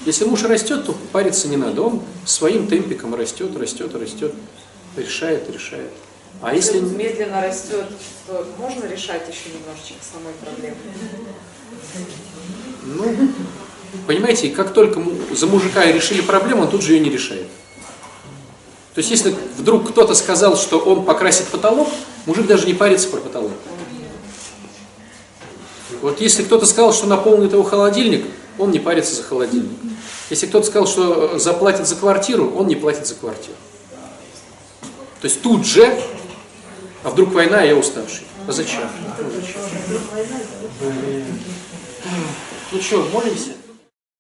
Если муж растет, то париться не надо. Он своим темпиком растет, растет, растет, решает, решает. А Если если... медленно растет, то можно решать еще немножечко самой проблемы. Ну, понимаете, как только за мужика решили проблему, он тут же ее не решает. То есть, если вдруг кто-то сказал, что он покрасит потолок, мужик даже не парится про потолок. Вот если кто-то сказал, что наполнит его холодильник, он не парится за холодильник. Если кто-то сказал, что заплатит за квартиру, он не платит за квартиру. То есть тут же, а вдруг война, а я уставший. А зачем? Ну, зачем? Ну что, молимся?